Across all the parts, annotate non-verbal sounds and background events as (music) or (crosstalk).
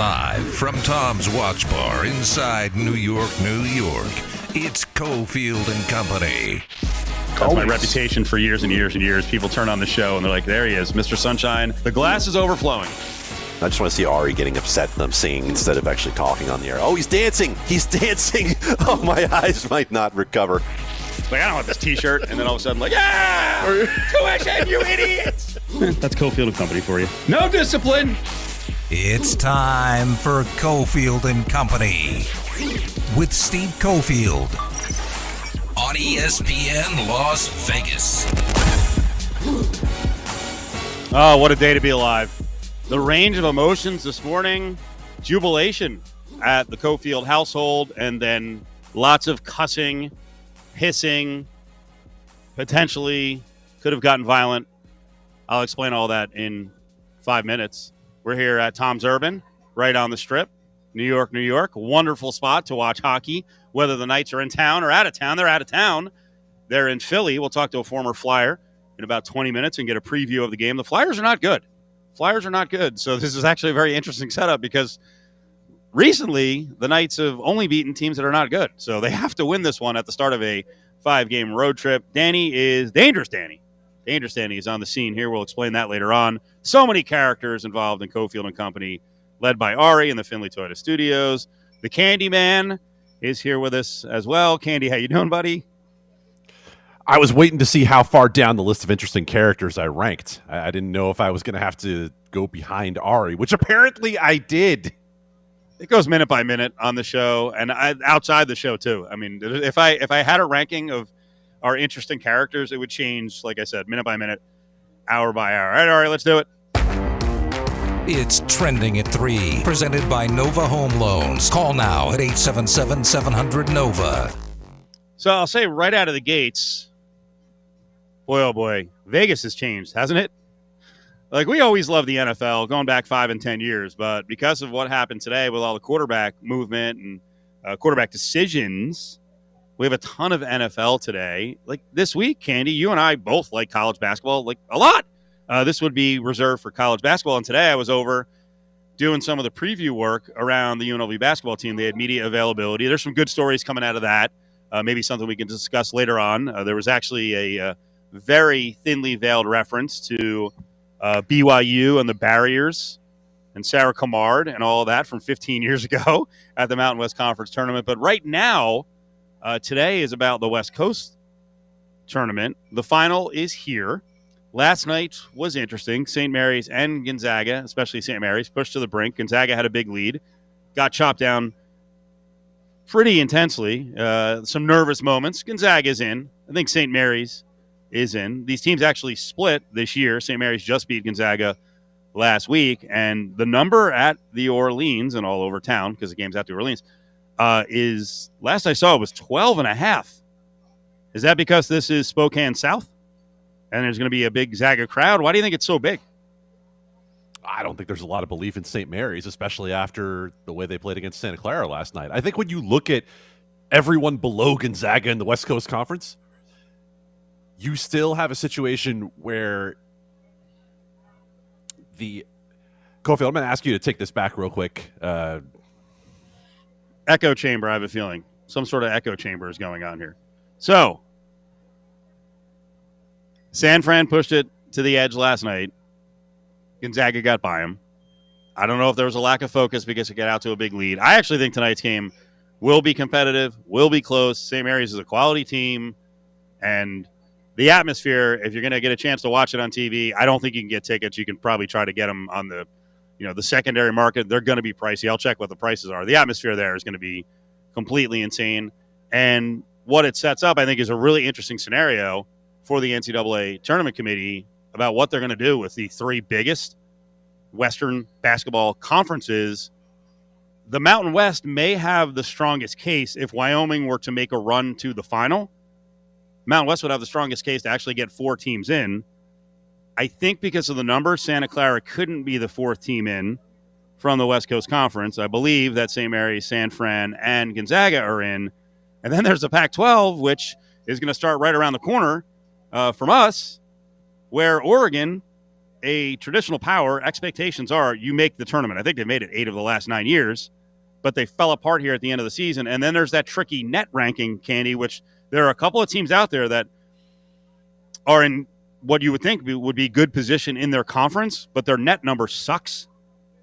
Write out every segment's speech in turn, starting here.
Live from Tom's Watch Bar inside New York, New York, it's Cofield and Company. That's my reputation for years and years and years. People turn on the show and they're like, there he is, Mr. Sunshine. The glass is overflowing. I just want to see Ari getting upset and them singing instead of actually talking on the air. Oh, he's dancing! He's (laughs) dancing! Oh, my eyes might not recover. Like, I don't want this t shirt. And then all of a sudden, like, yeah! Tuition, you idiots! That's Cofield and Company for you. No discipline! It's time for Cofield and Company with Steve Cofield on ESPN Las Vegas. Oh, what a day to be alive. The range of emotions this morning jubilation at the Cofield household, and then lots of cussing, hissing, potentially could have gotten violent. I'll explain all that in five minutes. We're here at Tom's Urban, right on the strip, New York, New York. Wonderful spot to watch hockey, whether the Knights are in town or out of town. They're out of town. They're in Philly. We'll talk to a former Flyer in about 20 minutes and get a preview of the game. The Flyers are not good. Flyers are not good. So this is actually a very interesting setup because recently the Knights have only beaten teams that are not good. So they have to win this one at the start of a five game road trip. Danny is dangerous, Danny. Danny is on the scene here. We'll explain that later on. So many characters involved in Cofield and Company, led by Ari in the Finley Toyota Studios. The Candy Man is here with us as well. Candy, how you doing, buddy? I was waiting to see how far down the list of interesting characters I ranked. I, I didn't know if I was going to have to go behind Ari, which apparently I did. It goes minute by minute on the show and I, outside the show too. I mean, if I if I had a ranking of our interesting characters, it would change, like I said, minute by minute, hour by hour. All right, all right, let's do it. It's trending at 3, presented by Nova Home Loans. Call now at 877 700 Nova. So I'll say right out of the gates, boy, oh boy, Vegas has changed, hasn't it? Like we always love the NFL, going back five and ten years, but because of what happened today with all the quarterback movement and uh, quarterback decisions, we have a ton of NFL today. Like this week, Candy, you and I both like college basketball like a lot. Uh, this would be reserved for college basketball, and today I was over doing some of the preview work around the UNLV basketball team. They had media availability. There's some good stories coming out of that. Uh, maybe something we can discuss later on. Uh, there was actually a uh, very thinly veiled reference to uh, BYU and the barriers and Sarah Kamard and all that from 15 years (laughs) ago at the Mountain West Conference tournament. But right now, uh, today is about the West Coast tournament. The final is here. Last night was interesting. St. Mary's and Gonzaga, especially St. Mary's, pushed to the brink. Gonzaga had a big lead, got chopped down pretty intensely. Uh, some nervous moments. Gonzaga's in. I think St. Mary's is in. These teams actually split this year. St. Mary's just beat Gonzaga last week, and the number at the Orleans and all over town because the game's at the Orleans uh, is last I saw it was 12 and a half. Is that because this is Spokane South and there's going to be a big Zaga crowd? Why do you think it's so big? I don't think there's a lot of belief in St. Mary's, especially after the way they played against Santa Clara last night. I think when you look at everyone below Gonzaga in the West Coast Conference, you still have a situation where the Kofi, I'm going to ask you to take this back real quick. Uh, echo chamber, I have a feeling. Some sort of echo chamber is going on here. So, San Fran pushed it to the edge last night. Gonzaga got by him. I don't know if there was a lack of focus because it got out to a big lead. I actually think tonight's game will be competitive, will be close. St. Mary's is a quality team, and the atmosphere. If you're going to get a chance to watch it on TV, I don't think you can get tickets. You can probably try to get them on the, you know, the secondary market. They're going to be pricey. I'll check what the prices are. The atmosphere there is going to be completely insane, and what it sets up, I think, is a really interesting scenario for the NCAA tournament committee about what they're going to do with the three biggest Western basketball conferences. The Mountain West may have the strongest case if Wyoming were to make a run to the final. Mountain West would have the strongest case to actually get four teams in. I think because of the number, Santa Clara couldn't be the fourth team in from the West Coast Conference. I believe that St. Mary's, San Fran, and Gonzaga are in. And then there's the Pac 12, which is going to start right around the corner uh, from us, where Oregon a traditional power, expectations are you make the tournament. I think they made it eight of the last nine years, but they fell apart here at the end of the season. And then there's that tricky net ranking, Candy, which there are a couple of teams out there that are in what you would think would be good position in their conference, but their net number sucks.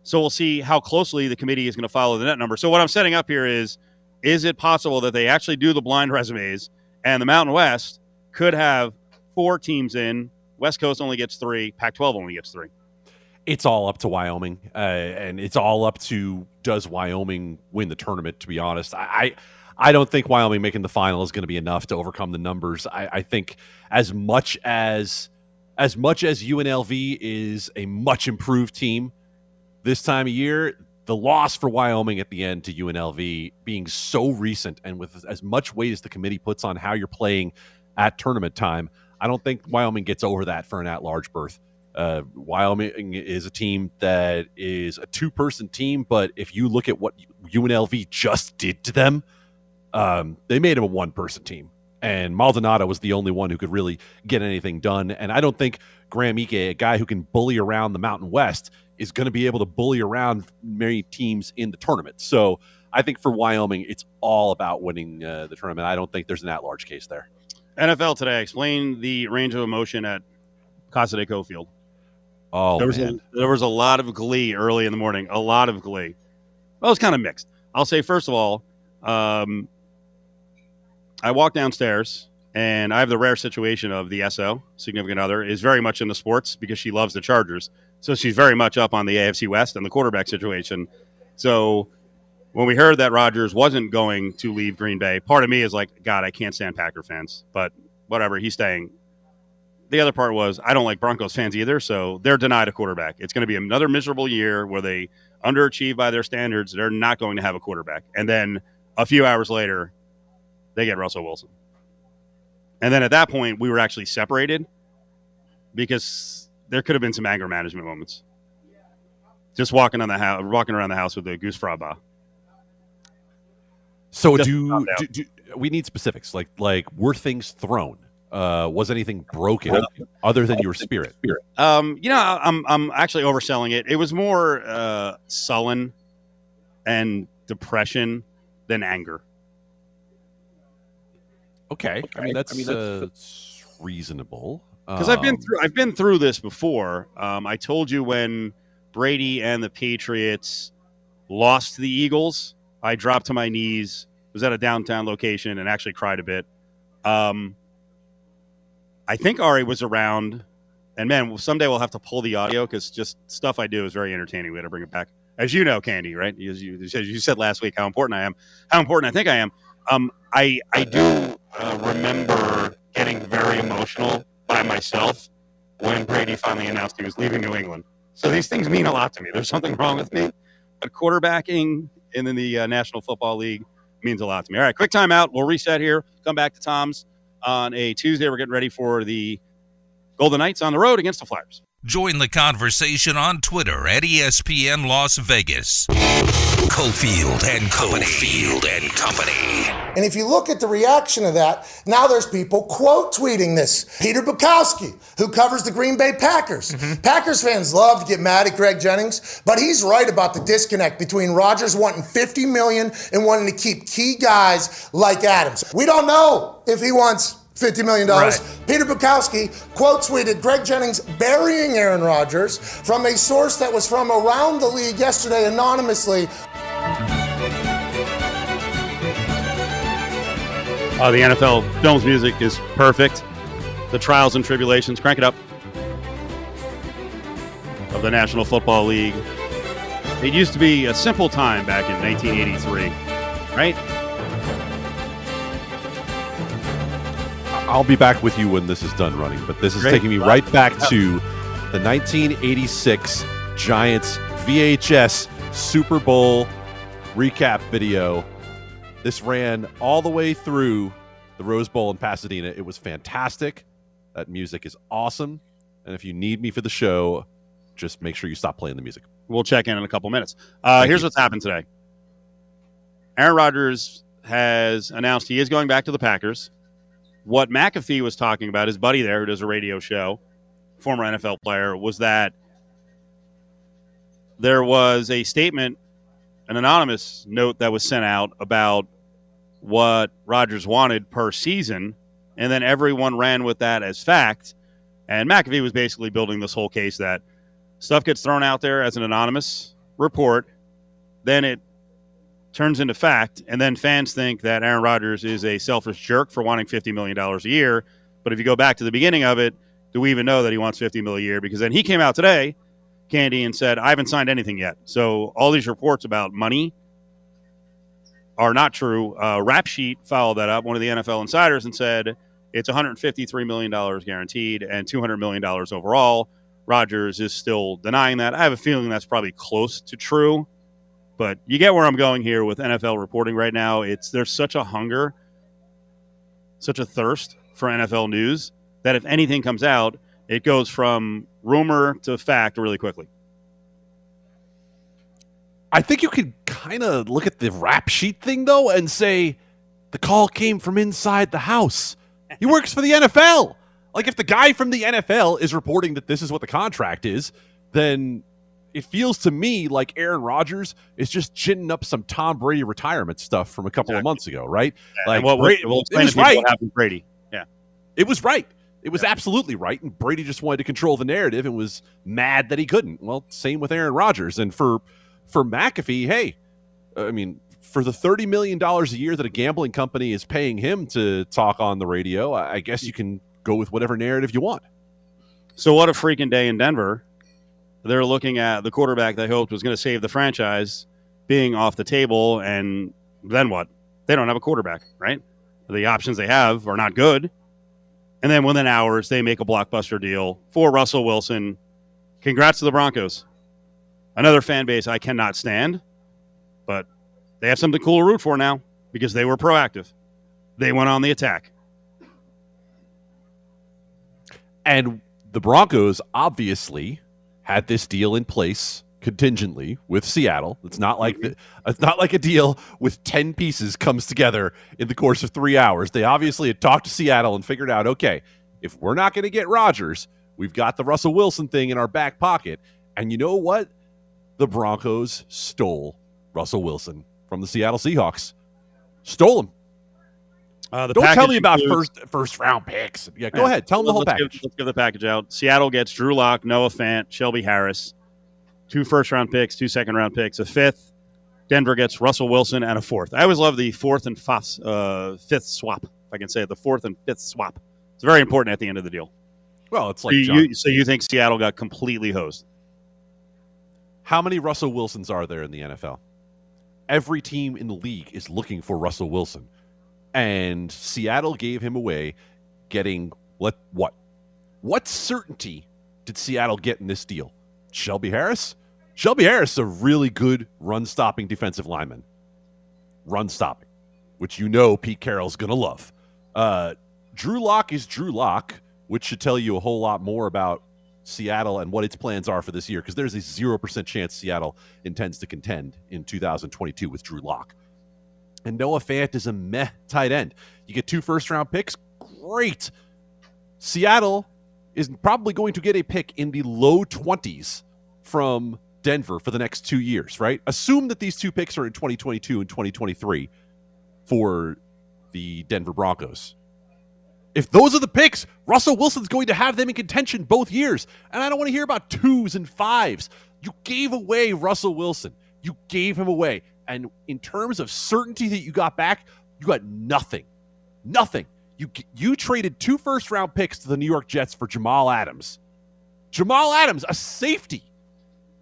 So we'll see how closely the committee is going to follow the net number. So what I'm setting up here is is it possible that they actually do the blind (laughs) resumes and the Mountain West could have four teams in? West Coast only gets three, Pac 12 only gets three. It's all up to Wyoming, uh, and it's all up to does Wyoming win the tournament. To be honest, I, I I don't think Wyoming making the final is going to be enough to overcome the numbers. I, I, think as much as as much as UNLV is a much improved team this time of year, the loss for Wyoming at the end to UNLV being so recent and with as much weight as the committee puts on how you're playing at tournament time, I don't think Wyoming gets over that for an at-large berth. Uh, Wyoming is a team that is a two-person team, but if you look at what UNLV just did to them um, they made him a one person team. And Maldonado was the only one who could really get anything done. And I don't think Graham Ike, a guy who can bully around the Mountain West, is going to be able to bully around many teams in the tournament. So I think for Wyoming, it's all about winning uh, the tournament. I don't think there's an at large case there. NFL today, explain the range of emotion at Casa de Cofield. Oh, there was, man. A, there was a lot of glee early in the morning, a lot of glee. Well, it was kind of mixed. I'll say, first of all, um, I walk downstairs and I have the rare situation of the SO, significant other, is very much in the sports because she loves the Chargers. So she's very much up on the AFC West and the quarterback situation. So when we heard that Rodgers wasn't going to leave Green Bay, part of me is like, God, I can't stand Packer fans, but whatever, he's staying. The other part was I don't like Broncos fans either, so they're denied a quarterback. It's going to be another miserable year where they underachieve by their standards. They're not going to have a quarterback. And then a few hours later, they get Russell Wilson. And then at that point, we were actually separated because there could have been some anger management moments. Just walking on the house, walking around the house with the goose fraba. So do, do, do, we need specifics? Like like were things thrown? Uh, was anything broken other than your spirit? Um, you know, I'm I'm actually overselling it. It was more uh, sullen and depression than anger. Okay, I mean that's, I mean, that's uh, reasonable. Because um, I've been um, through I've been through this before. Um, I told you when Brady and the Patriots lost to the Eagles, I dropped to my knees. Was at a downtown location and actually cried a bit. Um, I think Ari was around, and man, someday we'll have to pull the audio because just stuff I do is very entertaining. We had to bring it back, as you know, Candy, right? As you, as you said last week, how important I am, how important I think I am. Um, I I do uh, remember getting very emotional by myself when Brady finally announced he was leaving New England. So these things mean a lot to me. There's something wrong with me, but quarterbacking in the uh, National Football League means a lot to me. All right, quick timeout. We'll reset here. Come back to Tom's on a Tuesday. We're getting ready for the Golden Knights on the road against the Flyers. Join the conversation on Twitter at ESPN Las Vegas. Cofield and Company. Cofield and Company. And if you look at the reaction of that, now there's people quote tweeting this. Peter Bukowski, who covers the Green Bay Packers. Mm-hmm. Packers fans love to get mad at Greg Jennings, but he's right about the disconnect between Rodgers wanting 50 million and wanting to keep key guys like Adams. We don't know if he wants $50 million. Right. Peter Bukowski quote tweeted Greg Jennings burying Aaron Rodgers from a source that was from around the league yesterday anonymously. Uh, the NFL Films music is perfect. The trials and tribulations, crank it up, of the National Football League. It used to be a simple time back in 1983, right? I'll be back with you when this is done running, but this is Great. taking me right back to the 1986 Giants VHS Super Bowl recap video. This ran all the way through the Rose Bowl in Pasadena. It was fantastic. That music is awesome. And if you need me for the show, just make sure you stop playing the music. We'll check in in a couple minutes. Uh, here's you. what's happened today Aaron Rodgers has announced he is going back to the Packers what McAfee was talking about, his buddy there who does a radio show, former NFL player, was that there was a statement, an anonymous note that was sent out about what Rodgers wanted per season, and then everyone ran with that as fact. And McAfee was basically building this whole case that stuff gets thrown out there as an anonymous report, then it turns into fact, and then fans think that Aaron Rodgers is a selfish jerk for wanting $50 million a year. But if you go back to the beginning of it, do we even know that he wants 50 million a year? Because then he came out today, Candy, and said, I haven't signed anything yet. So all these reports about money are not true. Uh, Rap Sheet followed that up, one of the NFL insiders, and said it's $153 million guaranteed and $200 million overall. Rodgers is still denying that. I have a feeling that's probably close to true, but you get where I'm going here with NFL reporting right now. It's there's such a hunger, such a thirst for NFL news that if anything comes out, it goes from rumor to fact really quickly. I think you could kind of look at the rap sheet thing though and say the call came from inside the house. He works for the NFL. Like if the guy from the NFL is reporting that this is what the contract is, then it feels to me like Aaron Rodgers is just chinning up some Tom Brady retirement stuff from a couple exactly. of months ago, right? Yeah, like what Brady, we'll explain it was right. what happened Brady. Yeah. It was right. It was yeah. absolutely right. And Brady just wanted to control the narrative and was mad that he couldn't. Well, same with Aaron Rodgers. And for for McAfee, hey, I mean, for the $30 million a year that a gambling company is paying him to talk on the radio, I guess you can go with whatever narrative you want. So, what a freaking day in Denver. They're looking at the quarterback they hoped was going to save the franchise being off the table. And then what? They don't have a quarterback, right? The options they have are not good. And then within hours, they make a blockbuster deal for Russell Wilson. Congrats to the Broncos. Another fan base I cannot stand, but they have something cool to root for now because they were proactive. They went on the attack. And the Broncos obviously had this deal in place contingently with Seattle. It's not like the, it's not like a deal with 10 pieces comes together in the course of 3 hours. They obviously had talked to Seattle and figured out, okay, if we're not going to get Rodgers, we've got the Russell Wilson thing in our back pocket. And you know what? The Broncos stole Russell Wilson from the Seattle Seahawks. Stole him. Uh, Don't tell me about includes, first first round picks. Yeah, go yeah. ahead. Tell them the whole let's package. Give, let's give the package out. Seattle gets Drew Lock, Noah Fant, Shelby Harris, two first round picks, two second round picks, a fifth. Denver gets Russell Wilson and a fourth. I always love the fourth and fifth, uh, fifth swap. If I can say it, the fourth and fifth swap. It's very important at the end of the deal. Well, it's like so you, so you think Seattle got completely hosed? How many Russell Wilsons are there in the NFL? Every team in the league is looking for Russell Wilson and Seattle gave him away, getting what? What? What certainty did Seattle get in this deal? Shelby Harris. Shelby Harris is a really good run stopping defensive lineman. Run stopping, which you know Pete Carroll's going to love. Uh, Drew Lock is Drew Lock, which should tell you a whole lot more about Seattle and what its plans are for this year because there's a 0% chance Seattle intends to contend in 2022 with Drew Lock. And Noah Fant is a meh tight end. You get two first round picks, great. Seattle is probably going to get a pick in the low 20s from Denver for the next two years, right? Assume that these two picks are in 2022 and 2023 for the Denver Broncos. If those are the picks, Russell Wilson's going to have them in contention both years. And I don't want to hear about twos and fives. You gave away Russell Wilson. You gave him away. And in terms of certainty that you got back, you got nothing. Nothing. You you traded two first round picks to the New York Jets for Jamal Adams. Jamal Adams, a safety.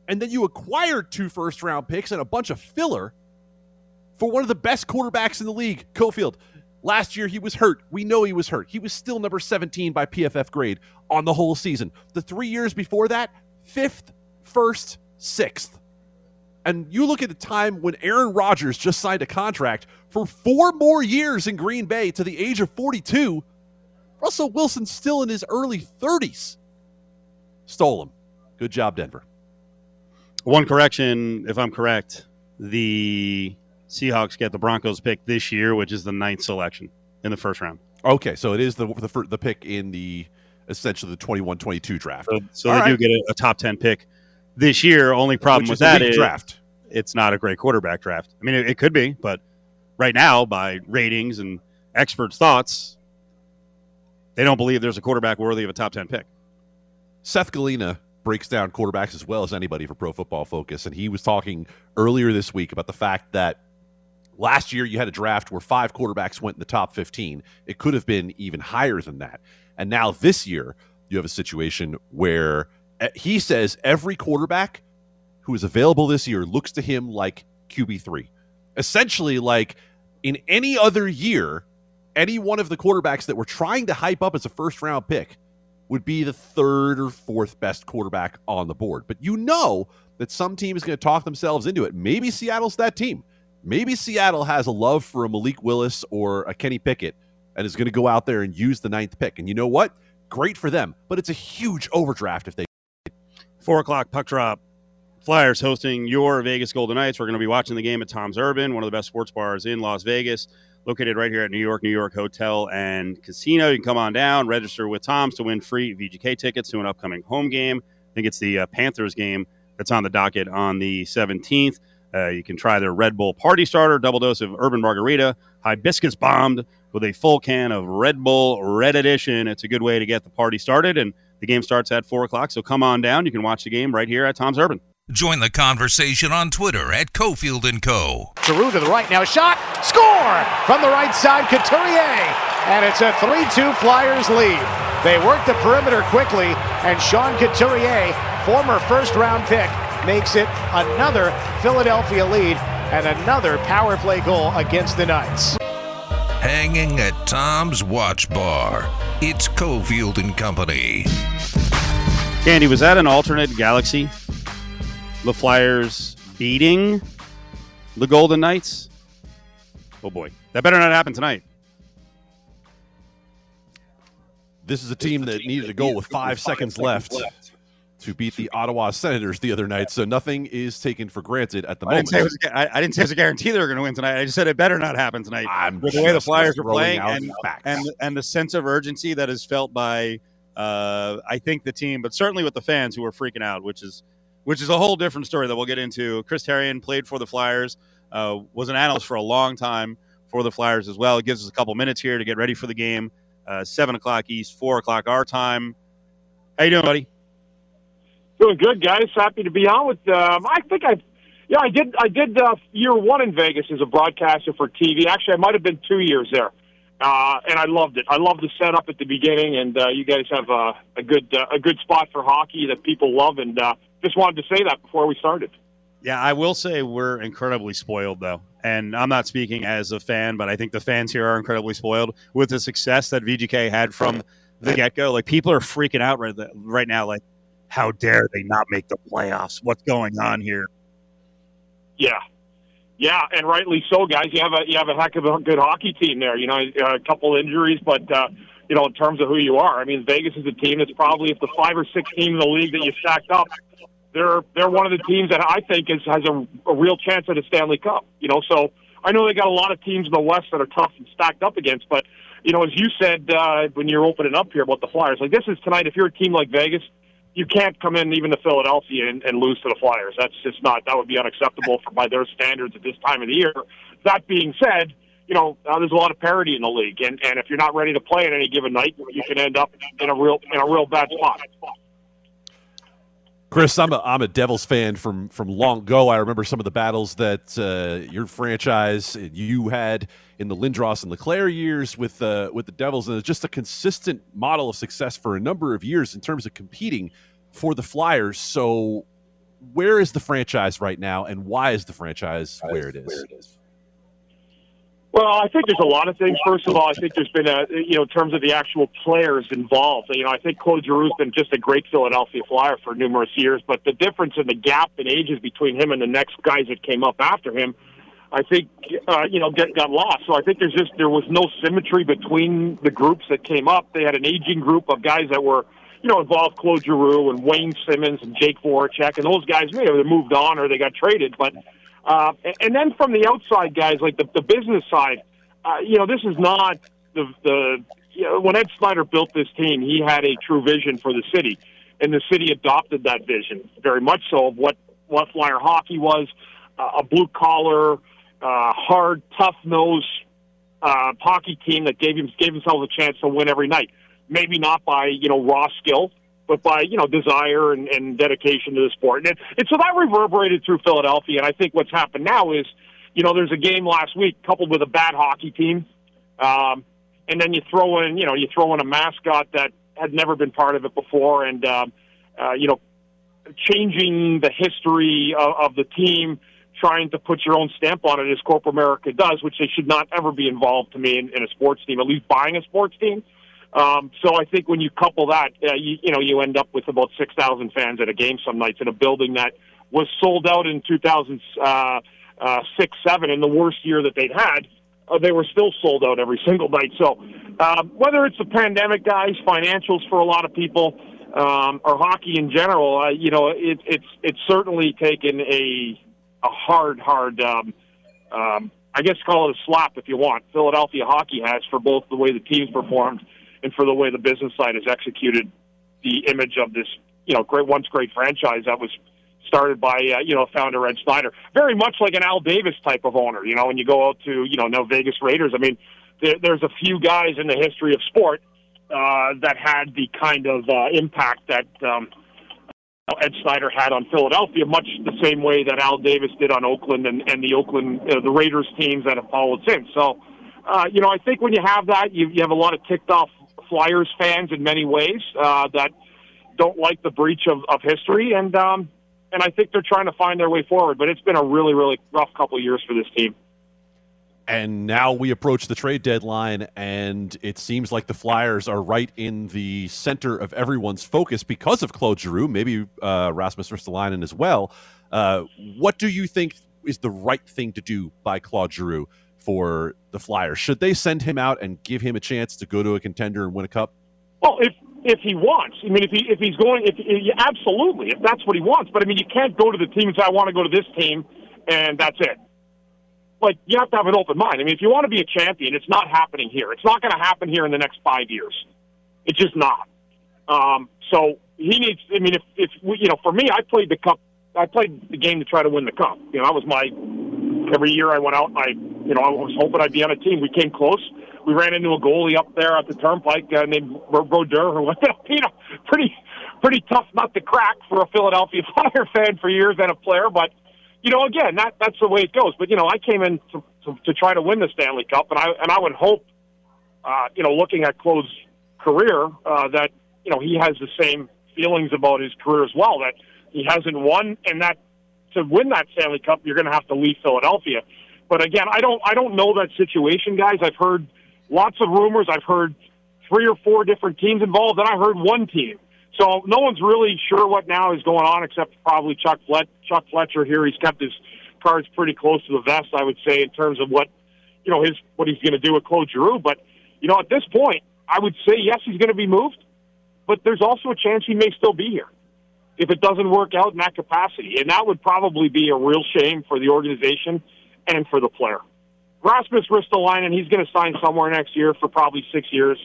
And then you acquired two first round picks and a bunch of filler for one of the best quarterbacks in the league, Cofield. Last year he was hurt. We know he was hurt. He was still number 17 by PFF grade on the whole season. The 3 years before that, 5th, 1st, 6th. And you look at the time when Aaron Rodgers just signed a contract for four more years in Green Bay to the age of 42. Russell Wilson's still in his early 30s. Stole him. Good job, Denver. One correction, if I'm correct, the Seahawks get the Broncos pick this year, which is the ninth selection in the first round. Okay, so it is the the, the pick in the essentially the 21-22 draft. So, so they right. do get a, a top ten pick this year. Only problem which with is that draft. it's not a great quarterback draft. I mean, it, it could be, but right now, by ratings and experts' thoughts, they don't believe there's a quarterback worthy of a top ten pick. Seth Galina breaks down quarterbacks as well as anybody for Pro Football Focus, and he was talking earlier this week about the fact that last year you had a draft where five quarterbacks went in the top 15. It could have been even higher than that. And now this year you have a situation where uh, he says every quarterback who is available this year looks to him like QB3. Essentially, like in any other year, any one of the quarterbacks that we're trying to hype up as a first round pick would be the third or fourth best quarterback on the board. But you know that some team is going to talk themselves into it. Maybe Seattle's that team. Maybe Seattle has a love for a Malik Willis or a Kenny Pickett and is going to go out there and use the ninth pick. And you know what? Great for them, but it's a huge overdraft if they. Four o'clock puck drop. Flyers hosting your Vegas Golden Knights. We're going to be watching the game at Tom's Urban, one of the best sports bars in Las Vegas, located right here at New York, New York Hotel and Casino. You can come on down, register with Tom's to win free VGK tickets to an upcoming home game. I think it's the uh, Panthers game that's on the docket on the 17th. Uh, you can try their Red Bull Party Starter, double dose of Urban Margarita, hibiscus bombed with a full can of Red Bull Red Edition. It's a good way to get the party started, and the game starts at 4 o'clock. So come on down. You can watch the game right here at Tom's Urban. Join the conversation on Twitter at Cofield and Co. Giroux to the right now, shot, score from the right side, Couturier, and it's a 3-2 Flyers lead. They work the perimeter quickly, and Sean Couturier, former first-round pick, makes it another Philadelphia lead and another power play goal against the Knights. Hanging at Tom's Watch Bar. It's Cofield and Company. Candy, was that an alternate galaxy? The Flyers beating the Golden Knights? Oh boy. That better not happen tonight. This is a team that needed a goal with five seconds left to beat the Ottawa Senators the other night, so nothing is taken for granted at the I didn't, moment. was, I, I didn't say it was a guarantee they were going to win tonight. I just said it better not happen tonight. I'm with the way the Flyers are playing and, and and the sense of urgency that is felt by uh, I think the team, but certainly with the fans who are freaking out, which is which is a whole different story that we'll get into. Chris Therien played for the Flyers, uh, was an analyst for a long time for the Flyers as well. It gives us a couple minutes here to get ready for the game. Uh, Seven o'clock East, four o'clock our time. How you doing, buddy? Doing good, guys. Happy to be on with. Um, I think I, yeah, I did. I did uh, year one in Vegas as a broadcaster for TV. Actually, I might have been two years there, uh, and I loved it. I loved the setup at the beginning, and uh, you guys have uh, a good uh, a good spot for hockey that people love, and uh, just wanted to say that before we started. Yeah, I will say we're incredibly spoiled, though. And I'm not speaking as a fan, but I think the fans here are incredibly spoiled with the success that VGK had from the get go. Like, people are freaking out right, right now. Like, how dare they not make the playoffs? What's going on here? Yeah, yeah, and rightly so, guys. You have a you have a heck of a good hockey team there. You know, a couple injuries, but uh, you know, in terms of who you are, I mean, Vegas is a team that's probably if the five or six teams in the league that you stacked up, they're they're one of the teams that I think is has a, a real chance at a Stanley Cup. You know, so I know they got a lot of teams in the West that are tough and stacked up against, but you know, as you said uh, when you're opening up here about the Flyers, like this is tonight. If you're a team like Vegas, you can't come in even to Philadelphia and, and lose to the Flyers. That's just not that would be unacceptable for by their standards at this time of the year. That being said, you know uh, there's a lot of parity in the league, and and if you're not ready to play at any given night, you can end up in a real in a real bad spot. Chris, I'm a I'm a Devils fan from from long ago. I remember some of the battles that uh, your franchise you had in the Lindros and LeClair years with uh, with the Devils, and it's just a consistent model of success for a number of years in terms of competing for the Flyers. So, where is the franchise right now, and why is the franchise where it is? Well, I think there's a lot of things. First of all, I think there's been a you know in terms of the actual players involved. You know, I think Claude Giroux's been just a great Philadelphia Flyer for numerous years, but the difference in the gap in ages between him and the next guys that came up after him, I think uh, you know get, got lost. So I think there's just there was no symmetry between the groups that came up. They had an aging group of guys that were you know involved Claude Giroux and Wayne Simmonds and Jake Voracek, and those guys may have moved on or they got traded, but. Uh, and then from the outside guys, like the, the business side, uh, you know, this is not the, the you know, when Ed Snider built this team, he had a true vision for the city, and the city adopted that vision very much so of what what Flyer hockey was, uh, a blue collar, uh, hard, tough nosed uh, hockey team that gave him gave themselves a chance to win every night. Maybe not by you know raw skill, but by you know desire and, and dedication to the sport. And, and so that reverberated through Philadelphia. And I think what's happened now is, you know, there's a game last week coupled with a bad hockey team, um, and then you throw in you know you throw in a mascot that had never been part of it before, and um, uh, you know, changing the history of, of the team. Trying to put your own stamp on it as Corporate America does, which they should not ever be involved to me in, in a sports team, at least buying a sports team. Um, so I think when you couple that, uh, you, you know, you end up with about 6,000 fans at a game some nights in a building that was sold out in 2006, uh, uh, 7, in the worst year that they'd had. Uh, they were still sold out every (laughs) single night. So uh, whether it's the pandemic, guys, financials for a lot of people, um, or hockey in general, uh, you know, it, it's it's certainly taken a a hard, hard. Um, um, I guess call it a slap if you want. Philadelphia hockey has for both the way the teams performed and for the way the business side has executed the image of this, you know, great once great franchise that was started by uh, you know founder Ed Snider. Very much like an Al Davis type of owner. You know, when you go out to you know now Vegas Raiders. I mean, there, there's a few guys in the history of sport uh, that had the kind of uh, impact that. Um, Ed Snider had on Philadelphia, much the same way that Al Davis did on Oakland and, and the Oakland, uh, the Raiders teams that have followed since. So, uh, you know, I think when you have that, you, you have a lot of ticked off Flyers fans in many ways uh, that don't like the breach of, of history, and um, and I think they're trying to find their way forward. But it's been a really, really rough couple of years for this team. And now we approach the trade deadline, and it seems like the Flyers are right in the center of everyone's focus because of Claude Giroux, maybe uh, Rasmus Ristolainen as well. Uh, what do you think is the right thing to do by Claude Giroux for the Flyers? Should they send him out and give him a chance to go to a contender and win a cup? Well, if if he wants, I mean, if he if he's going, if, if absolutely, if that's what he wants. But I mean, you can't go to the team and say, "I want to go to this team," and that's it like you have to have an open mind. I mean, if you want to be a champion, it's not happening here. It's not going to happen here in the next five years. It's just not. Um, so he needs. I mean, if if you know, for me, I played the cup. I played the game to try to win the cup. You know, that was my every year I went out. I, you know, I was hoping I'd be on a team. We came close. We ran into a goalie up there at the turnpike uh, named Brodeur, who (laughs) was, you know, pretty pretty tough nut to crack for a Philadelphia (laughs) Fire fan for years and a player, but you know, again, that that's the way it goes. But you know, I came in to, to, to try to win the Stanley Cup, and I and I would hope, uh, you know, looking at Claude's career, uh, that you know he has the same feelings about his career as well. That he hasn't won, and that to win that Stanley Cup, you're going to have to leave Philadelphia. But again, I don't I don't know that situation, guys. I've heard lots of rumors. I've heard three or four different teams involved, and I heard one team. So no one's really sure what now is going on, except probably Chuck Flet- Chuck Fletcher here. He's kept his cards pretty close to the vest, I would say, in terms of what you know his what he's going to do with Claude Giroux. But you know, at this point, I would say yes, he's going to be moved, but there's also a chance he may still be here if it doesn't work out in that capacity, and that would probably be a real shame for the organization and for the player. Rasmus Ristolainen, he's going to sign somewhere next year for probably six years.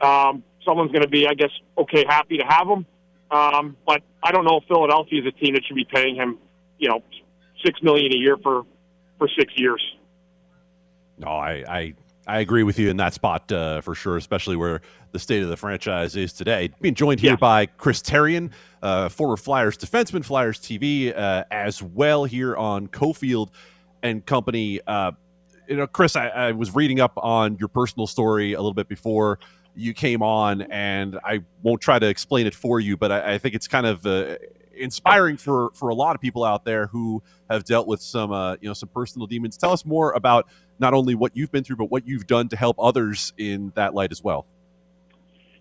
Um, someone's going to be, I guess, okay, happy to have him. Um, but I don't know if Philadelphia is a team that should be paying him, you know, six million a year for for six years. No, I I, I agree with you in that spot uh, for sure, especially where the state of the franchise is today. Being joined here yeah. by Chris Therien, uh, former Flyers defenseman, Flyers TV, uh, as well here on Cofield and Company. Uh, you know, Chris, I, I was reading up on your personal story a little bit before you came on, and I won't try to explain it for you, but I, I think it's kind of uh, inspiring for for a lot of people out there who have dealt with some uh, you know some personal demons. Tell us more about not only what you've been through, but what you've done to help others in that light as well.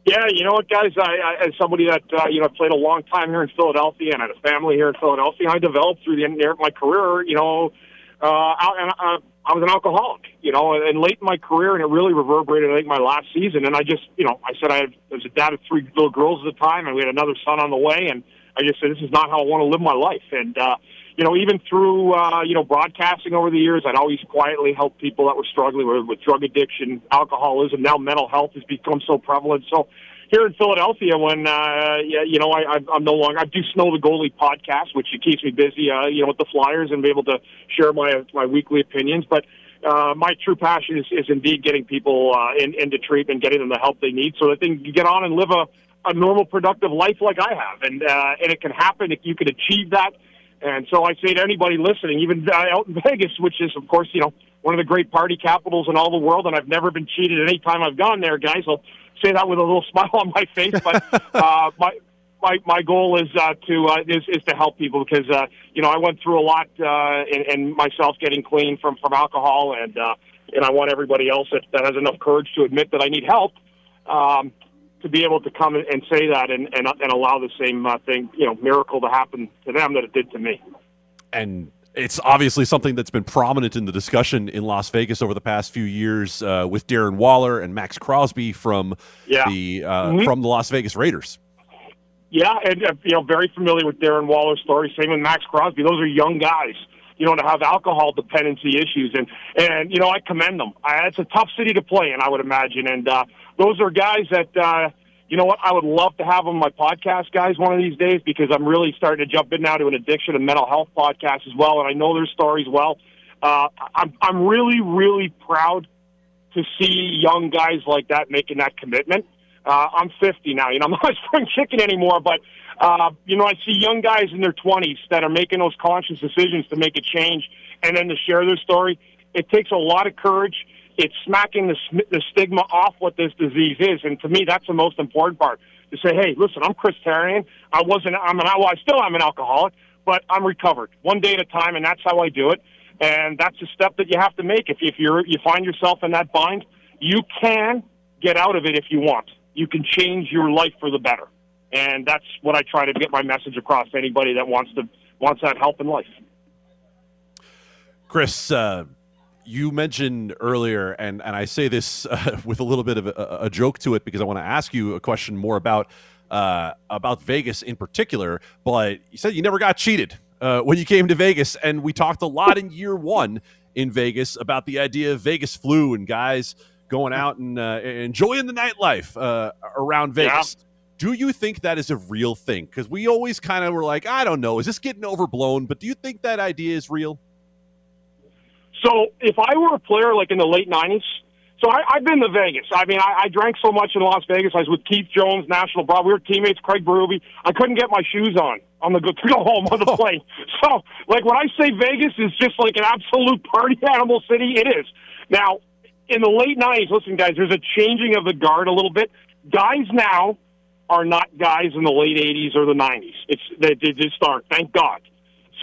Yeah, you know what, guys? I, I as somebody that uh, you know played a long time here in Philadelphia and had a family here in Philadelphia, I developed through the end of my career, you know, uh, and uh, I was an alcoholic, you know, and late in my career, and it really reverberated. I think my last season, and I just, you know, I said I, had, I was a dad of three little girls at the time, and we had another son on the way, and I just said this is not how I want to live my life. And uh, you know, even through uh, you know broadcasting over the years, I'd always quietly help people that were struggling with, with drug addiction, alcoholism. Now mental health has become so prevalent. So here in Philadelphia, when uh, you know I, I'm no longer I do Snow the Goalie podcast, which keeps me busy, uh, you know, with the Flyers and be able to share my my weekly opinions. But uh, my true passion is, is indeed getting people uh, in, into treatment, getting them the help they need, so that they can get on and live a, a normal, productive life like I have. And uh, and it can happen if you can achieve that. And so I say to anybody listening, even out in (laughs) Vegas, which is of course you know one of the great party capitals in all the world, and I've never been cheated any time I've gone there, guys. I'll say that with a little (laughs) smile on my face, but (laughs) uh, my my my goal is uh, to uh, is is to help people because uh, you know I went through a lot uh, and, and myself getting clean from from alcohol and uh, and I want everybody else that, that has enough courage to admit that I need help um, to be able to come and say that and and, and allow the same uh, thing you know miracle to happen to them that it did to me. And it's obviously something that's been prominent in the discussion in Las Vegas over the past few years uh, with Darren Waller and Maxx Crosby from yeah. the uh, mm-hmm. from the Las Vegas Raiders. Yeah, and uh, you know, very familiar with Darren Waller's story. Same with Maxx Crosby. Those are young guys, you know, to have alcohol dependency issues, and and you know, I commend them. I, it's a tough city to play in, I would imagine, and uh, those are guys that. Uh, you know what? I would love to have on my podcast, guys, one of these days because I'm really starting to jump in now to an addiction and mental health podcast as well, and I know their stories well. Uh, I'm I'm really really proud to see young guys like that making that commitment. Uh, I'm 50 now. You know, (laughs) I'm not a spring chicken anymore, but uh, you know, I see young guys in their 20s that are making those conscious decisions to make a change and then to share their story. It takes a lot of courage. It's smacking the, the stigma off what this disease is, and to me, that's the most important part. To say, hey, listen, I'm Chris Therien. I wasn't. I'm an. Well, I still am an alcoholic, but I'm recovered one day at a time, and that's how I do it. And that's a step that you have to make. If, if you're you find yourself in that bind, you can get out of it if you want you can change your life for the better. And that's what I try to get my message across to anybody that wants to wants that help in life. Chris, uh, you mentioned earlier, and, and I say this (laughs) uh, with a little bit of a, a, joke to it because I want to ask you a question more about uh, about Vegas in particular. But you said you never got cheated uh, when you came to Vegas, and we talked a lot in year one in Vegas about the idea of Vegas flu and guys going out and uh, enjoying the nightlife uh, around Vegas. Yeah. Do you think that is a real thing? Because we always kind of were like, I don't know, is this getting overblown? But do you think that idea is real? So, if I were a player like in the late '90s, so I, I've been to Vegas. I mean, I, I drank so much in Las Vegas. I was with Keith Jones, National Broad. We were teammates, Craig Berube. I couldn't get my shoes on on the (laughs) to go home on the oh. plane. So, like when I say Vegas is just like an absolute party (laughs) animal city, it is. Now, in the late 90s, listen, guys, there's a changing of the guard a little bit. Guys now are not guys in the late 80s or the 90s. It's they, they just aren't. Thank God.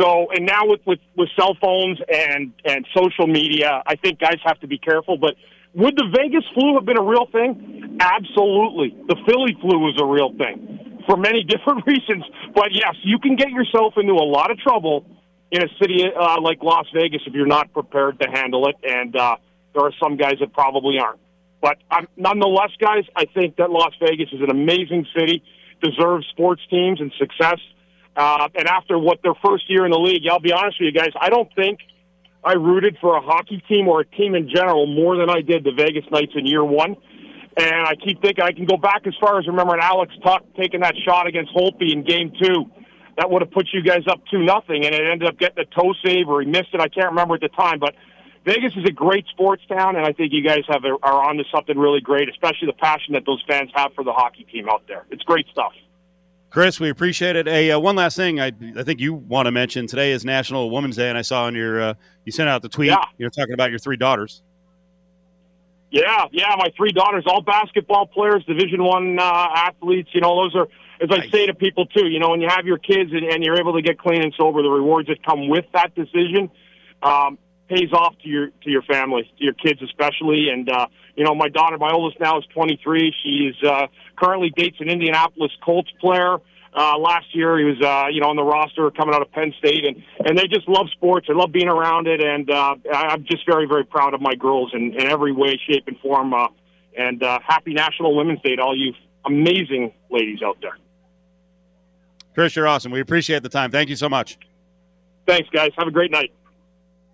So, and now with, with with cell phones and and social media, I think guys have to be careful. But would the Vegas flu have been a real thing? Absolutely. The Philly flu was a real thing for many (laughs) different reasons. But yes, you can get yourself into a lot of trouble in a city uh, like Las Vegas if you're not prepared to handle it. And uh, there are some guys that probably aren't. But I'm, nonetheless, guys, I think that Las Vegas is an amazing city, deserves sports teams and success. Uh, and after what their first year in the league, I'll be honest with you guys, I don't think I rooted for a hockey team or a team in general more than I did the Vegas Knights in year one. And I keep thinking I can go back as far as remembering Alex Tuch taking that shot against Holtby in Game Two. That would have put you guys up two nothing, and it ended up getting a toe save or he missed it. I can't remember at the time, but Vegas is a great sports town, and I think you guys have are on to something really great, especially the passion that those fans have for the hockey team out there. It's great stuff. Chris, we appreciate it. Hey, uh, one last thing, I, I think you want to mention today is National Women's Day, and I saw on your uh, you sent out the tweet. Yeah. You're talking about your three daughters. Yeah, yeah, my three daughters, all basketball players, Division One uh, athletes. You know, those are as I nice. say to people too. You know, when you have your kids and, and you're able to get clean and sober, the rewards that come with that decision. Um, pays off to your to your family, to your kids especially. And uh, you know, my daughter, my oldest now is 23. She is uh, currently dates an Indianapolis Colts player. Uh, last year, he was uh, you know on the roster coming out of Penn State, and and they just love sports. They love being around it, and uh, I'm just very very proud of my girls in, in every way, shape, and form. Uh, and uh, happy National Women's Day to all you amazing ladies out there. Chris, you're awesome. We appreciate the time. Thank you so much. Thanks, guys. Have a great night.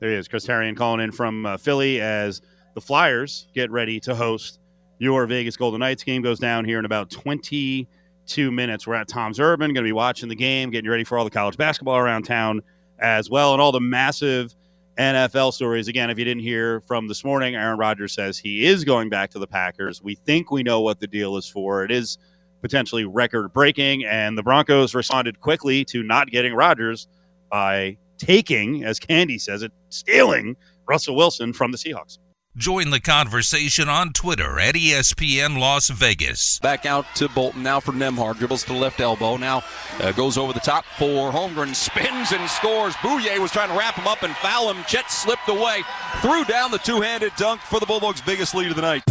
There he is, Chris Therien calling in from uh, Philly as the Flyers get ready to host your Vegas Golden Knights game. Goes down here in about 22 minutes. We're at Tom's Urban, going to be watching the game, getting ready for all the college basketball around town as well, and all the massive NFL stories. Again, if you didn't hear from this morning, Aaron Rodgers says he is going back to the Packers. We think we know what the deal is for. It is potentially record breaking, and the Broncos responded quickly to not getting Rodgers by taking, as Candy says it, stealing Russell Wilson from the Seahawks. Join the conversation on Twitter at ESPN Las Vegas. Back out to Bolton now for Nembhard. Dribbles to the left elbow. Now uh, goes over the top for Holmgren. Spins and scores. Bouye was trying to wrap him up and foul him. Chet slipped away. Threw down the two handed dunk for the Bulldogs' biggest lead of the night.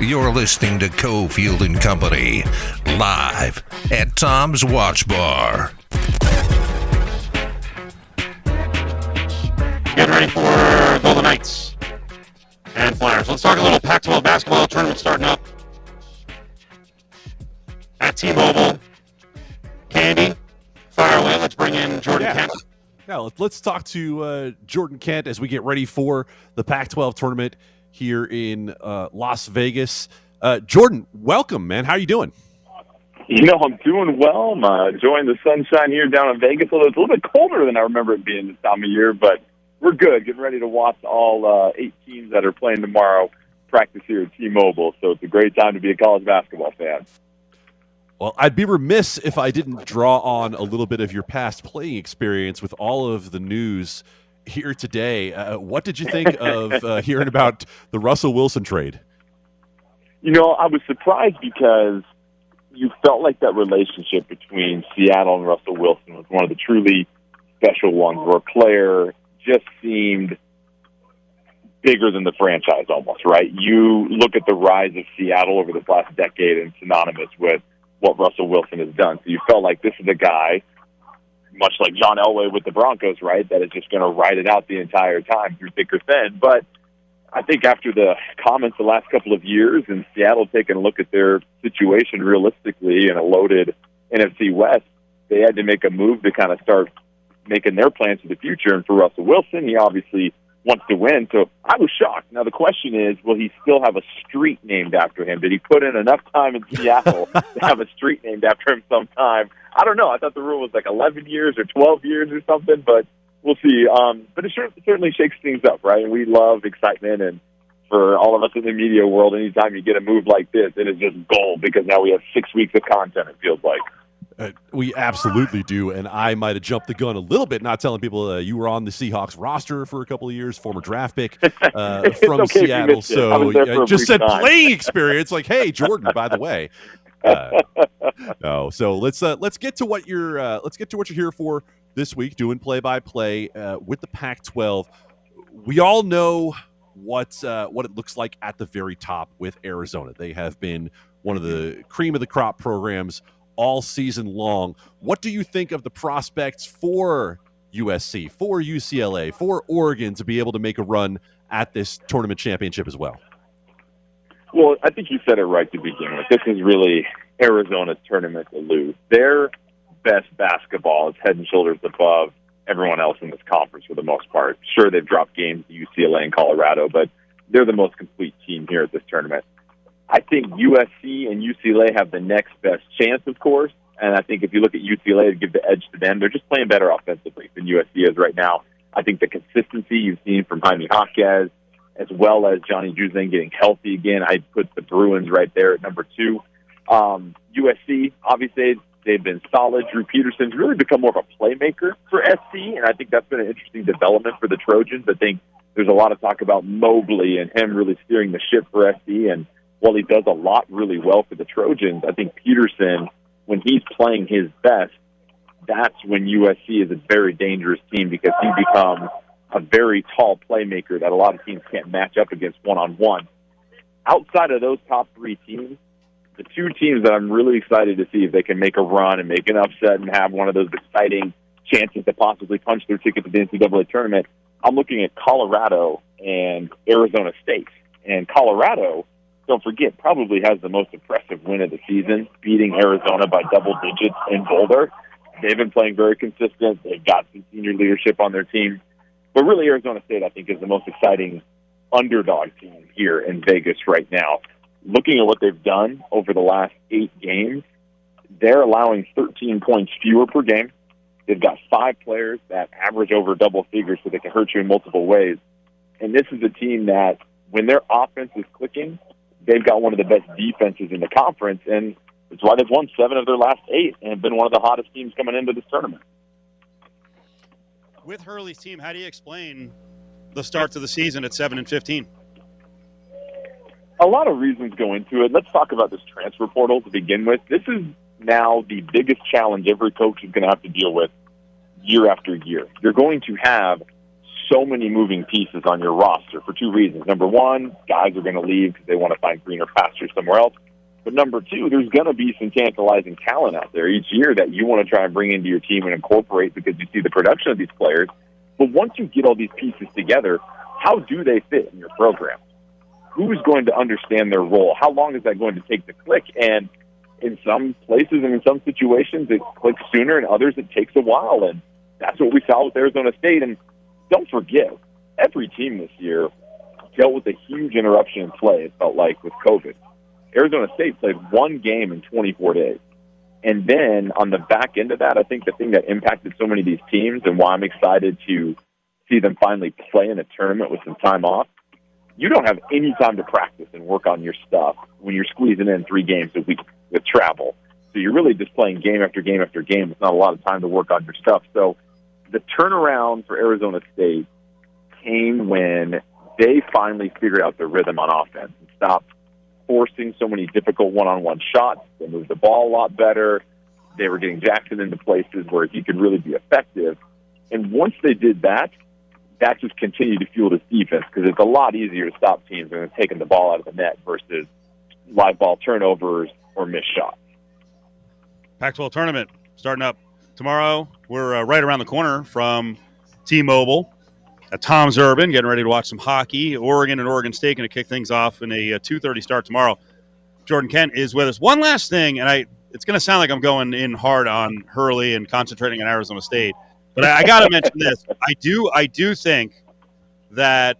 You're listening to Cofield and Company live at Tom's Watch Bar. Getting ready for Golden Knights and Flyers. Let's talk a little Pac-12 basketball tournament starting up at T-Mobile. Candy, fire away. Let's bring in Jordan Yeah. Kent. Yeah, let- let's talk to uh, Jordan Kent as we get ready for the Pac 12 tournament here in uh, Las Vegas. Uh, Jordan, welcome, man. How are you doing? You know, I'm doing well. I'm uh, enjoying the sunshine here down in Vegas, although it's a little bit colder than I remember it being this time of year, but we're good. Getting ready to watch all uh, eight teams that are playing tomorrow practice here at T-Mobile, so it's a great time to be a college basketball fan. Well, I'd be remiss if I didn't draw on a little bit of your past playing experience with all of the news here today. Uh, what did you think (laughs) of uh, hearing about the Russell Wilson trade? You know, I was surprised because you felt like that relationship between Seattle and Russell Wilson was one of the truly special ones where a player just seemed bigger than the franchise almost, right? You look at the rise of Seattle over this last decade and synonymous with what Russell Wilson has done. So you felt like this is a guy, much like John Elway with the Broncos, right, that is just going to ride it out the entire time through thick or thin. But I think after the comments the last couple of years and Seattle taking a look at their situation realistically in a loaded NFC West, they had to make a move to kind of start making their plans for the future. And for Russell Wilson, he obviously wants to win. So I was shocked. Now the question is, will he still have a street named after him? Did he put in enough time in Seattle (laughs) to have a street named after him sometime? I don't know. I thought the rule was like 11 years or 12 years or something, but we'll see. Um, but it sure, certainly shakes things up, right? And we love excitement and for all of us in the media world, anytime you get a move like this, it is just gold because now we have six weeks of content, it feels like. Uh, we absolutely do, and I might have jumped the gun a little bit, not telling people uh, you were on the Seahawks roster for a couple of years, former draft pick (laughs) uh, from okay Seattle. So was there for just said time. playing experience, like, hey, Jordan, by the way. Uh, (laughs) no, so let's uh, let's get to what you're uh, let's get to what you're here for this week, doing play by play with the Pac-12. We all know what uh, what it looks like at the very top with Arizona. They have been one of the cream of the crop programs all season long. What do you think of the prospects for USC, for UCLA, for Oregon to be able to make a run at this tournament championship as well? Well, I think you said it right to begin with. This is really Arizona's tournament to lose. Their best basketball is head and shoulders above everyone else in this conference for the most part. Sure, they've dropped games to UCLA and Colorado, but they're the most complete team here at this tournament. I think USC and UCLA have the next best chance, of course. And I think if you look at UCLA to give the edge to them, they're just playing better offensively than USC is right now. I think the consistency you've seen from Jaime Jaquez, as well as Johnny Juzang getting healthy again, I put the Bruins right there at number two. Um, USC, obviously, they've been solid. Drew Peterson's really become more of a playmaker for SC, and I think that's been an interesting development for the Trojans. I think there's a lot of talk about Mobley and him really steering the ship for SC, and while he does a lot really well for the Trojans, I think Peterson, when he's playing his best, that's when USC is a very dangerous team because he becomes a very tall playmaker that a lot of teams can't match up against one on one. Outside of those top three teams, the two teams that I'm really excited to see if they can make a run and make an upset and have one of those exciting chances to possibly punch their ticket to the NCAA tournament, I'm looking at Colorado and Arizona State. And Colorado don't forget, probably has the most impressive win of the season, beating Arizona by double digits in Boulder. They've been playing very consistent. They've got some senior leadership on their team. But really, Arizona State, I think, is the most exciting underdog team here in Vegas right now. Looking at what they've done over the last eight games, they're allowing 13 points fewer per game. They've got five players that average over double figures, so they can hurt you in multiple ways. And this is a team that, when their offense is clicking, they've got one of the best defenses in the conference, and it's why they've won seven of their last eight and been one of the hottest teams coming into this tournament. With Hurley's team, how do you explain the start to the season at seven and fifteen? A lot of reasons go into it. Let's talk about this transfer portal to begin with. This is now the biggest challenge every coach is going to have to deal with year after year. You're going to have so many moving pieces on your roster for two reasons. Number one, guys are going to leave because they want to find greener pastures somewhere else. But number two, there's going to be some tantalizing talent out there each year that you want to try and bring into your team and incorporate because you see the production of these players. But once you get all these pieces together, how do they fit in your program? Who's going to understand their role? How long is that going to take to click? And in some places and in some situations, it clicks sooner, and others it takes a while. And that's what we saw with Arizona State. And don't forget, every team this year dealt with a huge interruption in play, it felt like, with COVID. Arizona State played one game in 24 days. And then on the back end of that, I think the thing that impacted so many of these teams and why I'm excited to see them finally play in a tournament with some time off, you don't have any time to practice and work on your stuff when you're squeezing in three games a week with travel. So you're really just playing game after game after game. It's not a lot of time to work on your stuff. So the turnaround for Arizona State came when they finally figured out their rhythm on offense and stopped forcing so many difficult one-on-one shots. They moved the ball a lot better. They were getting Jackson into places where he could really be effective. And once they did that, that just continued to fuel this defense because it's a lot easier to stop teams than taking the ball out of the net versus live ball turnovers or missed shots. Pac-12 tournament starting up tomorrow. We're uh, right around the corner from T-Mobile at Tom's Urban, getting ready to watch some hockey. Oregon and Oregon State going to kick things off in a, a uh, 2:30 start tomorrow. Jordan Kent is with us. One last thing, and I it's going to sound like I'm going in hard on Hurley and concentrating on Arizona State, but I, I got to mention this. I do I do think that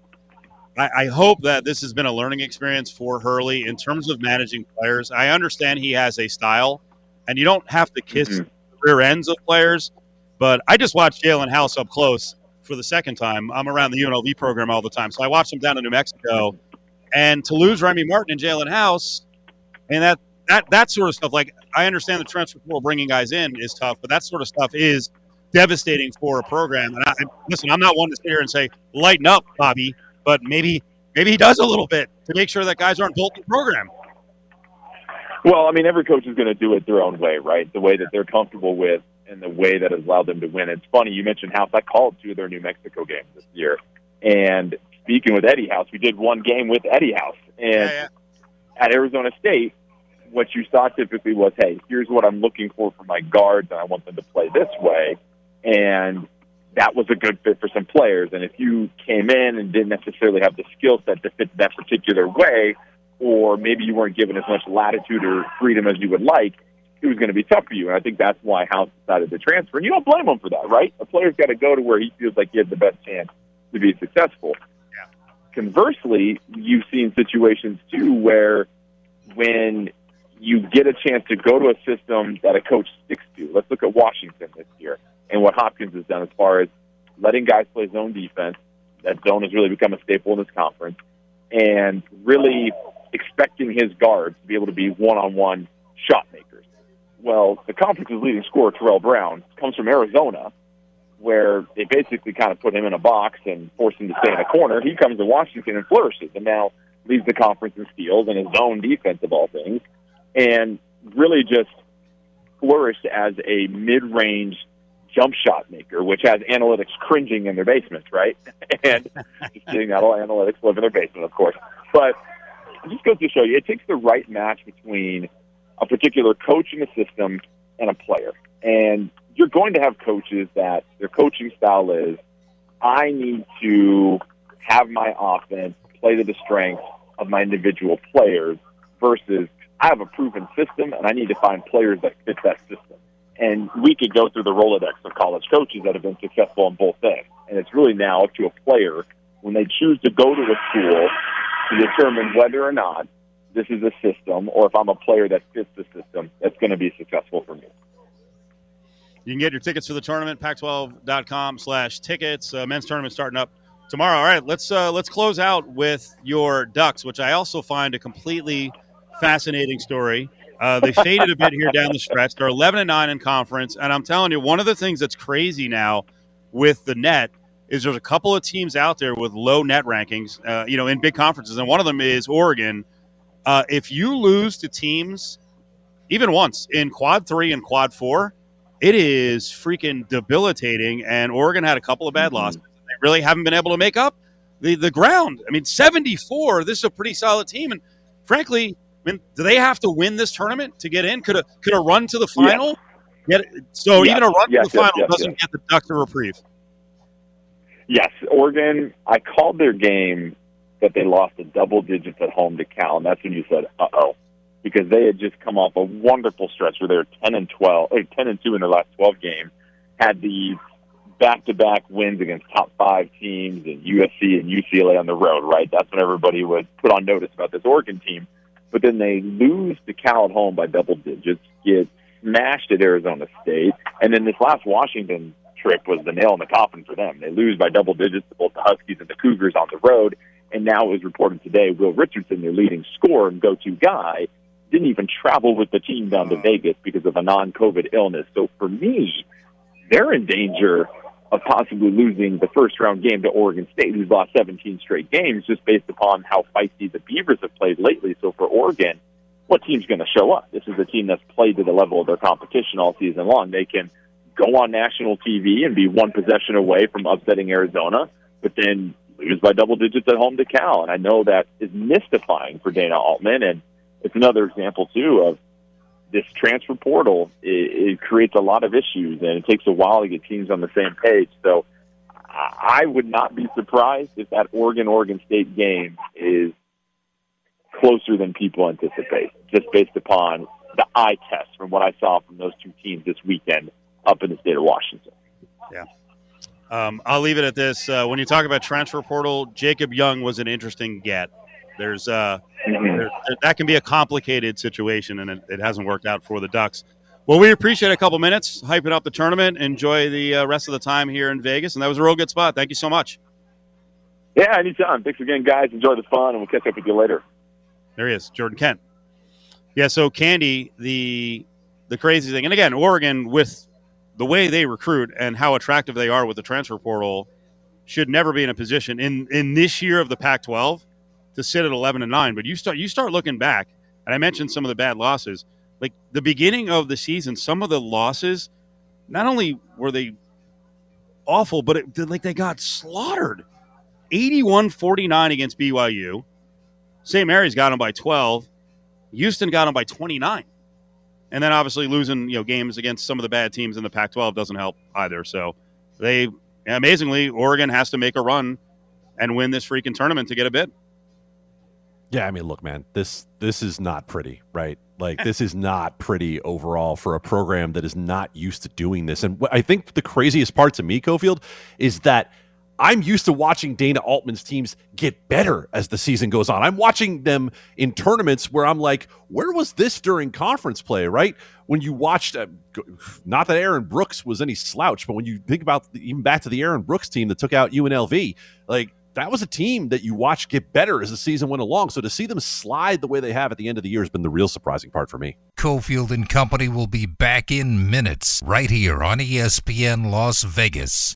I, I, hope that this has been a learning experience for Hurley in terms of managing players. I understand he has a style, and you don't have to kiss mm-hmm. Rear ends of players. But I just watched Jalen House up close for the second time. I'm around the UNLV program all the time, so I watched him down in New Mexico. And to lose Remy Martin and Jalen House, and that that that sort of stuff. Like I understand the transfer portal bringing guys in is tough, but that sort of stuff is devastating for a program. And I, listen, I'm not one to sit here and say lighten up, Bobby, but maybe maybe he does a little bit to make sure that guys aren't built the program. Well, I mean, every coach is going to do it their own way, right? The way that they're comfortable with and the way that has allowed them to win. It's funny you mentioned House. I called two of their New Mexico games this year, and speaking with Eddie House, we did one game with Eddie House, and yeah, yeah. at Arizona State, what you saw typically was, hey, here's what I'm looking for for my guards, and I want them to play this way, and that was a good fit for some players. And if you came in and didn't necessarily have the skill set to fit that particular way, or maybe you weren't given as much latitude or freedom as you would like, it was going to be tough for you. And I think that's why House decided to transfer. And you don't blame him for that, right? A player's got to go to where he feels like he has the best chance to be successful. Yeah. Conversely, you've seen situations too where when you get a chance to go to a system that a coach sticks to. Let's look at Washington this year and what Hopkins has done as far as letting guys play zone defense. That zone has really become a staple in this conference, and really expecting his guards to be able to be one-on-one shot makers. Well, the conference's leading scorer, Terrell Brown, comes from Arizona, where they basically kind of put him in a box and force him to stay in a corner. He comes to Washington and flourishes, and now leads the conference in steals and his zone defense of all things, and really just flourished as a mid-range jump shot maker, which has analytics cringing in their basements, right? (laughs) and just kidding, not all analytics live in their basement, of course. But just goes to show you, it takes the right match between a particular coach in the system and a player. And you're going to have coaches that their coaching style is, I need to have my offense play to the strength of my individual players versus I have a proven system and I need to find players that fit that system. And we could go through the Rolodex of college coaches that have been successful in both things. And it's really now up to a player when they choose to go to a school to determine whether or not this is a system or if I'm a player that fits the system that's going to be successful for me. You can get your tickets for the tournament, pac12.com slash tickets. Uh, men's tournament starting up tomorrow. All right, let's uh, let's close out with your Ducks, which I also find a completely fascinating story. Uh, they faded a bit here down the stretch. They're 11 and 9 in conference. And I'm telling you, one of the things that's crazy now with the net is there's a couple of teams out there with low net rankings, uh, you know, in big conferences. And one of them is Oregon. Uh, if you lose to teams, even once in quad three and quad four, it is freaking debilitating. And Oregon had a couple of bad mm-hmm. losses. They really haven't been able to make up the, the ground. I mean, 74, this is a pretty solid team. And frankly, I mean, do they have to win this tournament to get in? Could a could a run to the final yes. get so yes. even a run yes, to the final doesn't get the Ducks a reprieve? Yes, Oregon. I called their game that they lost a double digits at home to Cal, and that's when you said, "Uh oh," because they had just come off a wonderful stretch where they were ten and twelve, or ten and two in their last twelve games, had these back-to-back wins against top five teams and USC and UCLA on the road. Right, that's when everybody would put on notice about this Oregon team but then they lose to Cal at home by double digits, get smashed at Arizona State, and then this last Washington trip was the nail in the coffin for them. They lose by double digits to both the Huskies and the Cougars on the road, and now it was reported today Will Richardson, their leading scorer and go-to guy, didn't even travel with the team down to Vegas because of a non-COVID illness. So for me, they're in danger of possibly losing the first round game to Oregon State, who's lost 17 straight games, just based upon how feisty the Beavers have played lately. So for Oregon, what team's going to show up? This is a team that's played to the level of their competition all season long. They can go on national TV and be one possession away from upsetting Arizona, but then lose by double digits at home to Cal. And I know that is mystifying for Dana Altman. And it's another example, too, of this transfer portal it, it creates a lot of issues, and it takes a while to get teams on the same page. So I would not be surprised if that Oregon Oregon State game is closer than people anticipate, just based upon the eye test from what I saw from those two teams this weekend up in the state of Washington. Yeah. Um, I'll leave it at this. Uh, when you talk about transfer portal, Jacob Young was an interesting get. There's uh, mm-hmm. there, that can be a complicated situation, and it, it, hasn't worked out for the Ducks. Well, we appreciate a couple minutes hyping up the tournament. Enjoy the uh, rest of the time here in Vegas, and that was a real good spot. Thank you so much. Yeah, anytime. Thanks again, guys. Enjoy the fun, and we'll catch up with you later. There he is, Jordan Kent. Yeah, so Candy, the the crazy thing, and again, Oregon with the way they recruit and how attractive they are with the transfer portal should never be in a position in in this year of the Pac-12 to sit at 11 and 9 but you start you start looking back and i mentioned some of the bad losses. Like the beginning of the season some of the losses not only were they awful but it, like they got slaughtered. 81-49 against byu st mary's got them by 12 houston got them by 29 and then obviously losing you know games against some of the bad teams in the pac 12 doesn't help either so they amazingly oregon has to make a run and win this freaking tournament to get a bid yeah, I mean, look, man, this this is not pretty, right? Like this is not pretty overall for a program that is not used to doing this. And I think the craziest part to me, Cofield, is that I'm used to watching Dana Altman's teams get better as the season goes on. I'm watching them in tournaments where I'm like, where was this during conference play, right? When you watched, uh, not that Aaron Brooks was any slouch, but when you think about even back to the Aaron Brooks team that took out UNLV, like that was a team that you watched get better as the season went along. So to see them slide the way they have at the end of the year has been the real surprising part for me. Cofield and Company will be back in minutes right here on ESPN Las Vegas.